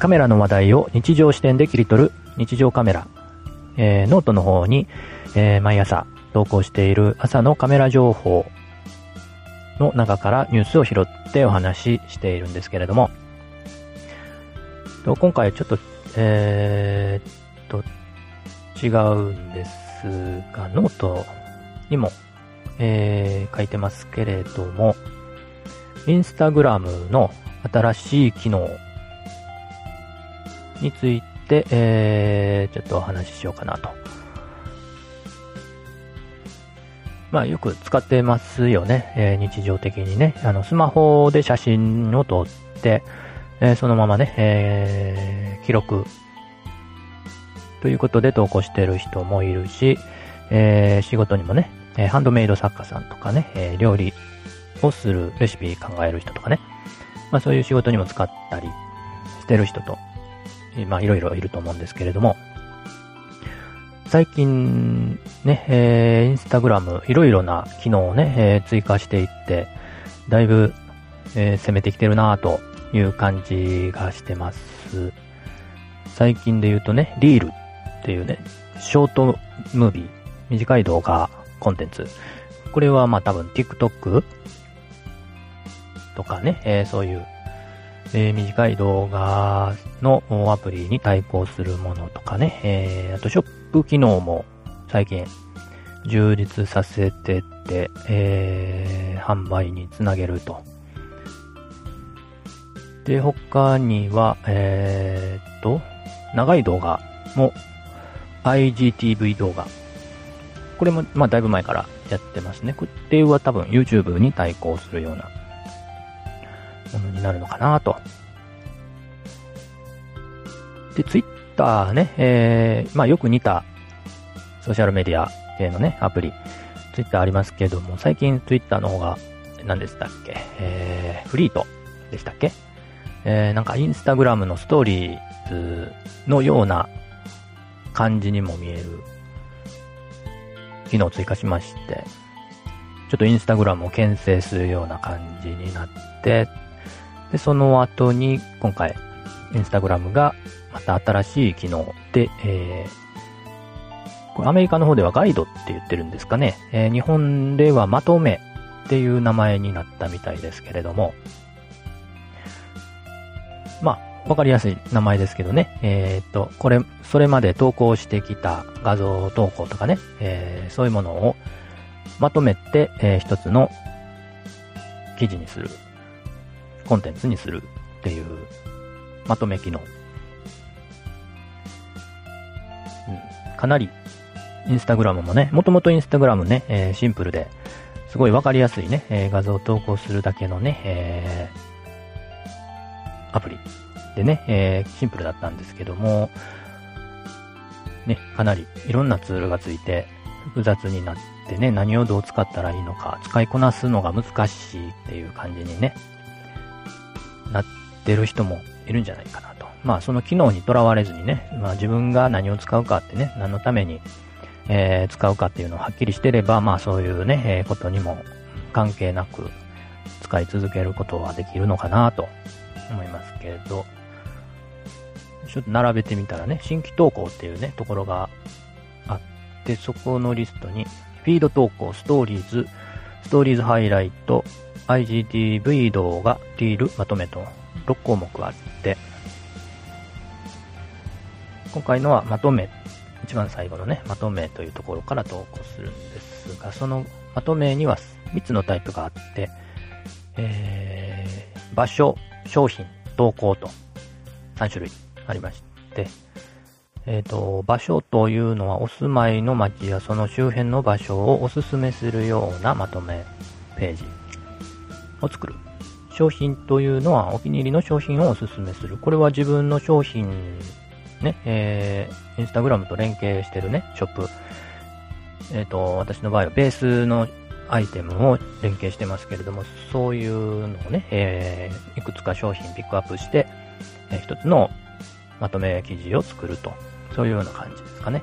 カメラの話題を日常視点で切り取る日常カメラ、えー、ノートの方に、えー、毎朝投稿している朝のカメラ情報の中からニュースを拾ってお話ししているんですけれども、と今回ちょっと、えー、と、違うんですが、ノートにも、えー、書いてますけれども、インスタグラムの新しい機能について、えー、ちょっとお話ししようかなと。まあよく使ってますよね。えー、日常的にね。あの、スマホで写真を撮って、えー、そのままね、えー、記録ということで投稿してる人もいるし、えー、仕事にもね、えハンドメイド作家さんとかね、え料理をするレシピ考える人とかね、まあそういう仕事にも使ったりしてる人と、まあいろいろいると思うんですけれども、最近ね、えー、インスタグラムいろいろな機能をね、えー、追加していって、だいぶ、えー、攻めてきてるなぁという感じがしてます。最近で言うとね、リールっていうね、ショートムービー、短い動画コンテンツ。これはまあ多分 TikTok とかね、えー、そういう、えー、短い動画のアプリに対抗するものとかね、えー、あとショップ機能も最近充実させてて、えー、販売につなげると。で、他には、えー、っと、長い動画も IGTV 動画。これも、まあ、だいぶ前からやってますね。これは多分 YouTube に対抗するようなになるのかなと。で、Twitter ね、えー、まあ、よく似たソーシャルメディア系のね、アプリ、Twitter ありますけども、最近 Twitter の方が、何でしたっけ？えー、フリートでしたっけ？えー、なんかインスタグラムのストーリーズのような感じにも見える機能を追加しまして、ちょっとインスタグラムを牽制するような感じになって、で、その後に今回、インスタグラムがまた新しい機能で、えー、これアメリカの方ではガイドって言ってるんですかね。えー、日本ではまとめっていう名前になったみたいですけれども、まあ、わかりやすい名前ですけどね。えー、っと、これ、それまで投稿してきた画像投稿とかね、えー、そういうものをまとめて、えー、一つの記事にする、コンテンツにするっていうまとめ機能。うん、かなり、インスタグラムもね、もともとインスタグラムね、えー、シンプルで、すごいわかりやすいね、えー、画像を投稿するだけのね、えー、アプリでね、え、シンプルだったんですけども、ね、かなりいろんなツールがついて、複雑になってね、何をどう使ったらいいのか、使いこなすのが難しいっていう感じにね、なってる人もいるんじゃないかなと。まあ、その機能にとらわれずにね、まあ自分が何を使うかってね、何のために、えー、使うかっていうのをはっきりしてれば、まあそういうね、えー、ことにも関係なく使い続けることはできるのかなと思いますけれど、ちょっと並べてみたらね、新規投稿っていうね、ところがあって、そこのリストに、フィード投稿、ストーリーズ、ストーリーズハイライト、IGTV 動画、リール、まとめと6項目あって、今回のはまとめ、一番最後のね、まとめというところから投稿するんですが、そのまとめには3つのタイプがあって、えー、場所、商品、投稿と3種類ありまして、えっ、ー、と、場所というのはお住まいの街やその周辺の場所をおすすめするようなまとめページを作る。商品というのはお気に入りの商品をおすすめする。これは自分の商品、ね、えー、インスタグラムと連携してるね、ショップ。えっ、ー、と、私の場合はベースのアイテムを連携してますけれども、そういうのをね、えー、いくつか商品ピックアップして、えー、一つのまとめ記事を作ると。そういうような感じですかね。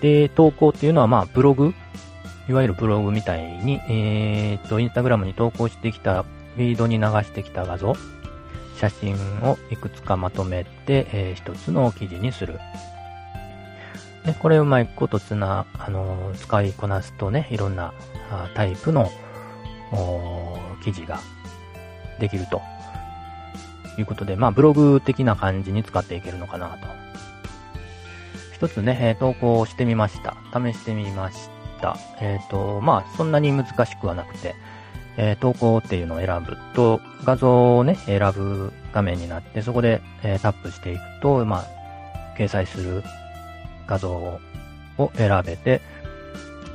で、投稿っていうのはまあブログ、いわゆるブログみたいに、えー、っと、インスタグラムに投稿してきた、フィードに流してきた画像、写真をいくつかまとめて、えー、一つの記事にする。ね、これうまいことつな、あのー、使いこなすとね、いろんなタイプの記事ができるということで、まあ、ブログ的な感じに使っていけるのかなと。一つね、投稿してみました。試してみました。えっ、ー、と、まあ、そんなに難しくはなくて、えー、投稿っていうのを選ぶと、画像をね、選ぶ画面になって、そこで、えー、タップしていくと、まあ、掲載する画像を選べて、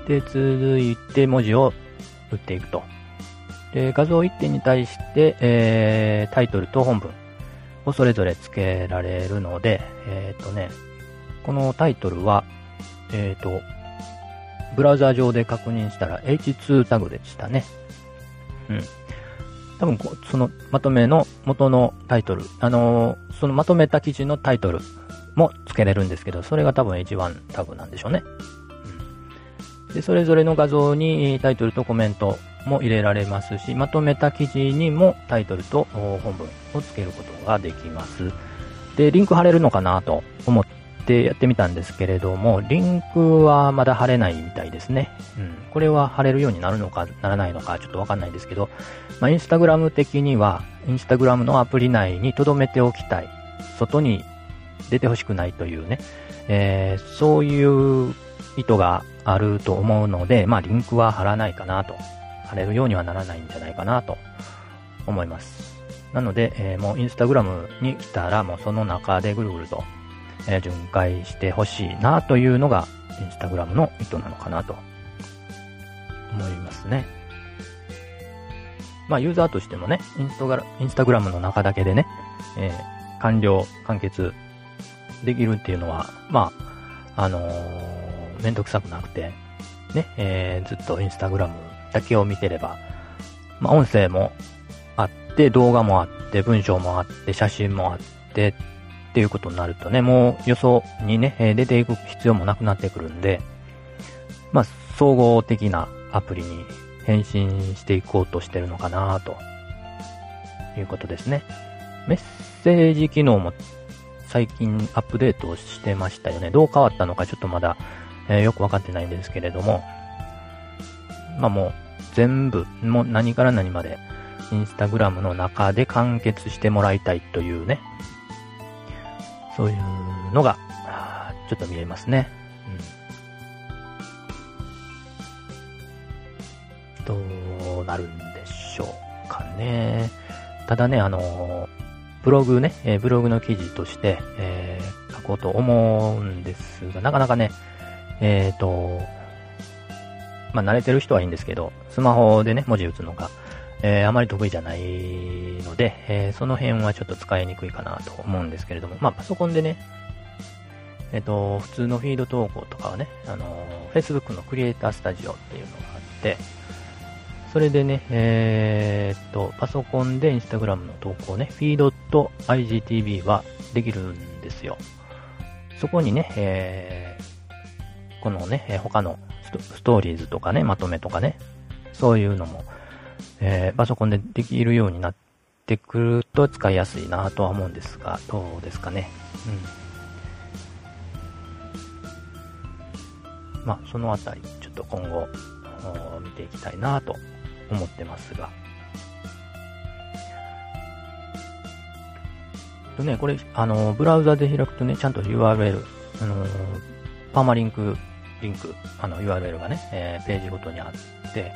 で、続いて文字を打っていくと。で、画像1点に対して、えー、タイトルと本文をそれぞれ付けられるので、えっ、ー、とね、このタイトルは、えっ、ー、と、ブラウザ上で確認したら H2 タグでしたね。うん。多分そのまとめの元のタイトル、あのー、そのまとめた記事のタイトルも付けれるんですけど、それが多分 H1 タグなんでしょうね。うん。で、それぞれの画像にタイトルとコメントも入れられますし、まとめた記事にもタイトルと本文を付けることができます。で、リンク貼れるのかなと思ってやってみたんですけれども、リンクはまだ貼れないみたいですね。うん。これは貼れるようになるのかならないのかちょっとわかんないですけど、まあ、インスタグラム的には、インスタグラムのアプリ内に留めておきたい。外に出てほしくないというね、えー、そういう意図があると思うので、まあ、リンクは貼らないかなと貼れるようにはならないんじゃないかなと思います。なので、えー、もうインスタグラムに来たらもうその中でぐるぐると、えー、巡回してほしいなというのがインスタグラムの意図なのかなと思いますね。まあユーザーとしてもね、インスタグラインスタグラムの中だけでね、えー、完了、完結できるっていうのは、まあ、あのー、めんどくさくなくて、ね、えー、ずっとインスタグラムだけを見てれば、まあ、音声もあって、動画もあって、文章もあって、写真もあって、ていうことになるとね、もう予想にね、出ていく必要もなくなってくるんで、まあ、総合的なアプリに変身していこうとしてるのかなということですね。メッセージ機能も最近アップデートしてましたよね。どう変わったのかちょっとまだ、えー、よくわかってないんですけれども、まあもう全部、もう何から何まで、インスタグラムの中で完結してもらいたいというね、そういうのが、ちょっと見えますね。うん。どうなるんでしょうかね。ただね、あのブログね、えー、ブログの記事として、えー、書こうと思うんですが、なかなかね、えっ、ー、と、まあ、慣れてる人はいいんですけど、スマホでね、文字打つのが、えー、あまり得意じゃないで、えー、その辺はちょっと使いにくいかなと思うんですけれども、まあ、パソコンでね、えっ、ー、と、普通のフィード投稿とかはね、あの、Facebook のクリエイタースタジオっていうのがあって、それでね、えー、っと、パソコンで Instagram の投稿ね、フィードと IGTV はできるんですよ。そこにね、えー、このね、他のストーリーズとかね、まとめとかね、そういうのも、えー、パソコンでできるようになってくると使いやすいなとは思うんですが、どうですかね。うん。まあ、そのあたり、ちょっと今後、見ていきたいなと思ってますが。とね、これ、あの、ブラウザで開くとね、ちゃんと URL、あの、パーマリンクリンク、あの URL がね、えー、ページごとにあって、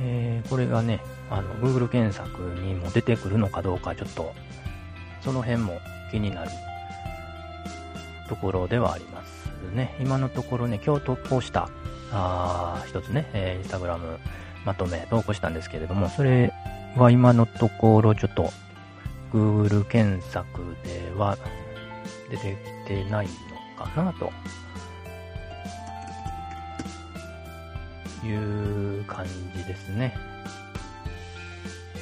えー、これがね、あの、Google 検索にも出てくるのかどうか、ちょっと、その辺も気になるところではありますね。今のところね、今日投稿した、あ一つね、えー、インスタグラムまとめ投稿したんですけれども、それは今のところちょっと Google 検索では出てきてないのかなという感じですね。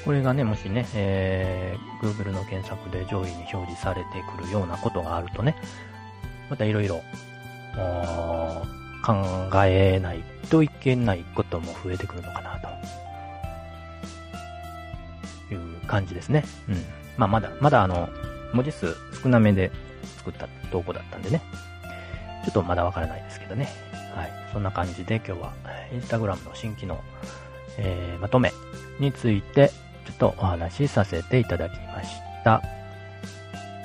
これがね、もしね、えー、Google の検索で上位に表示されてくるようなことがあるとね、またいろいろ、考えないといけないことも増えてくるのかなという感じですね。うん。まあ、まだ、まだあの、文字数少なめで作った投稿だったんでね、ちょっとまだわからないですけどね。はい。そんな感じで今日は、Instagram の新機能、えー、まとめについて、つとお話しさせていただきました。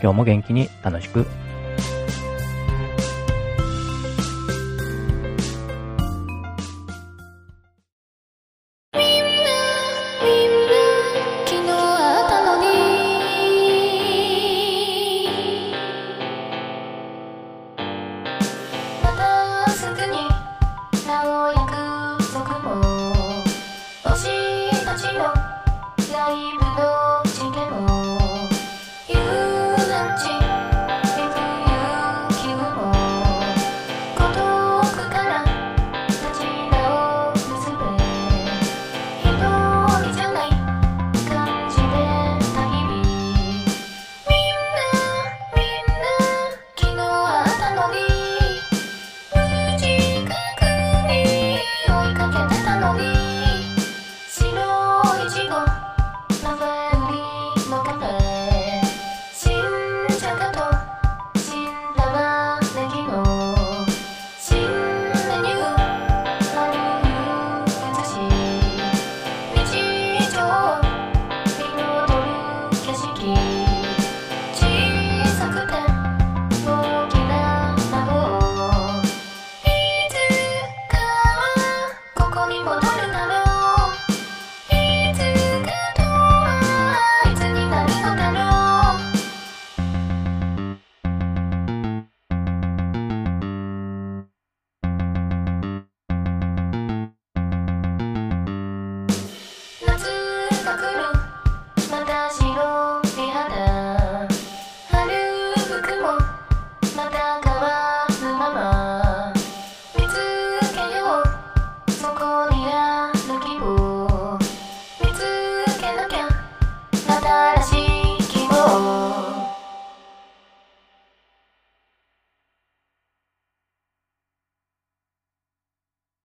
今日も元気に楽しく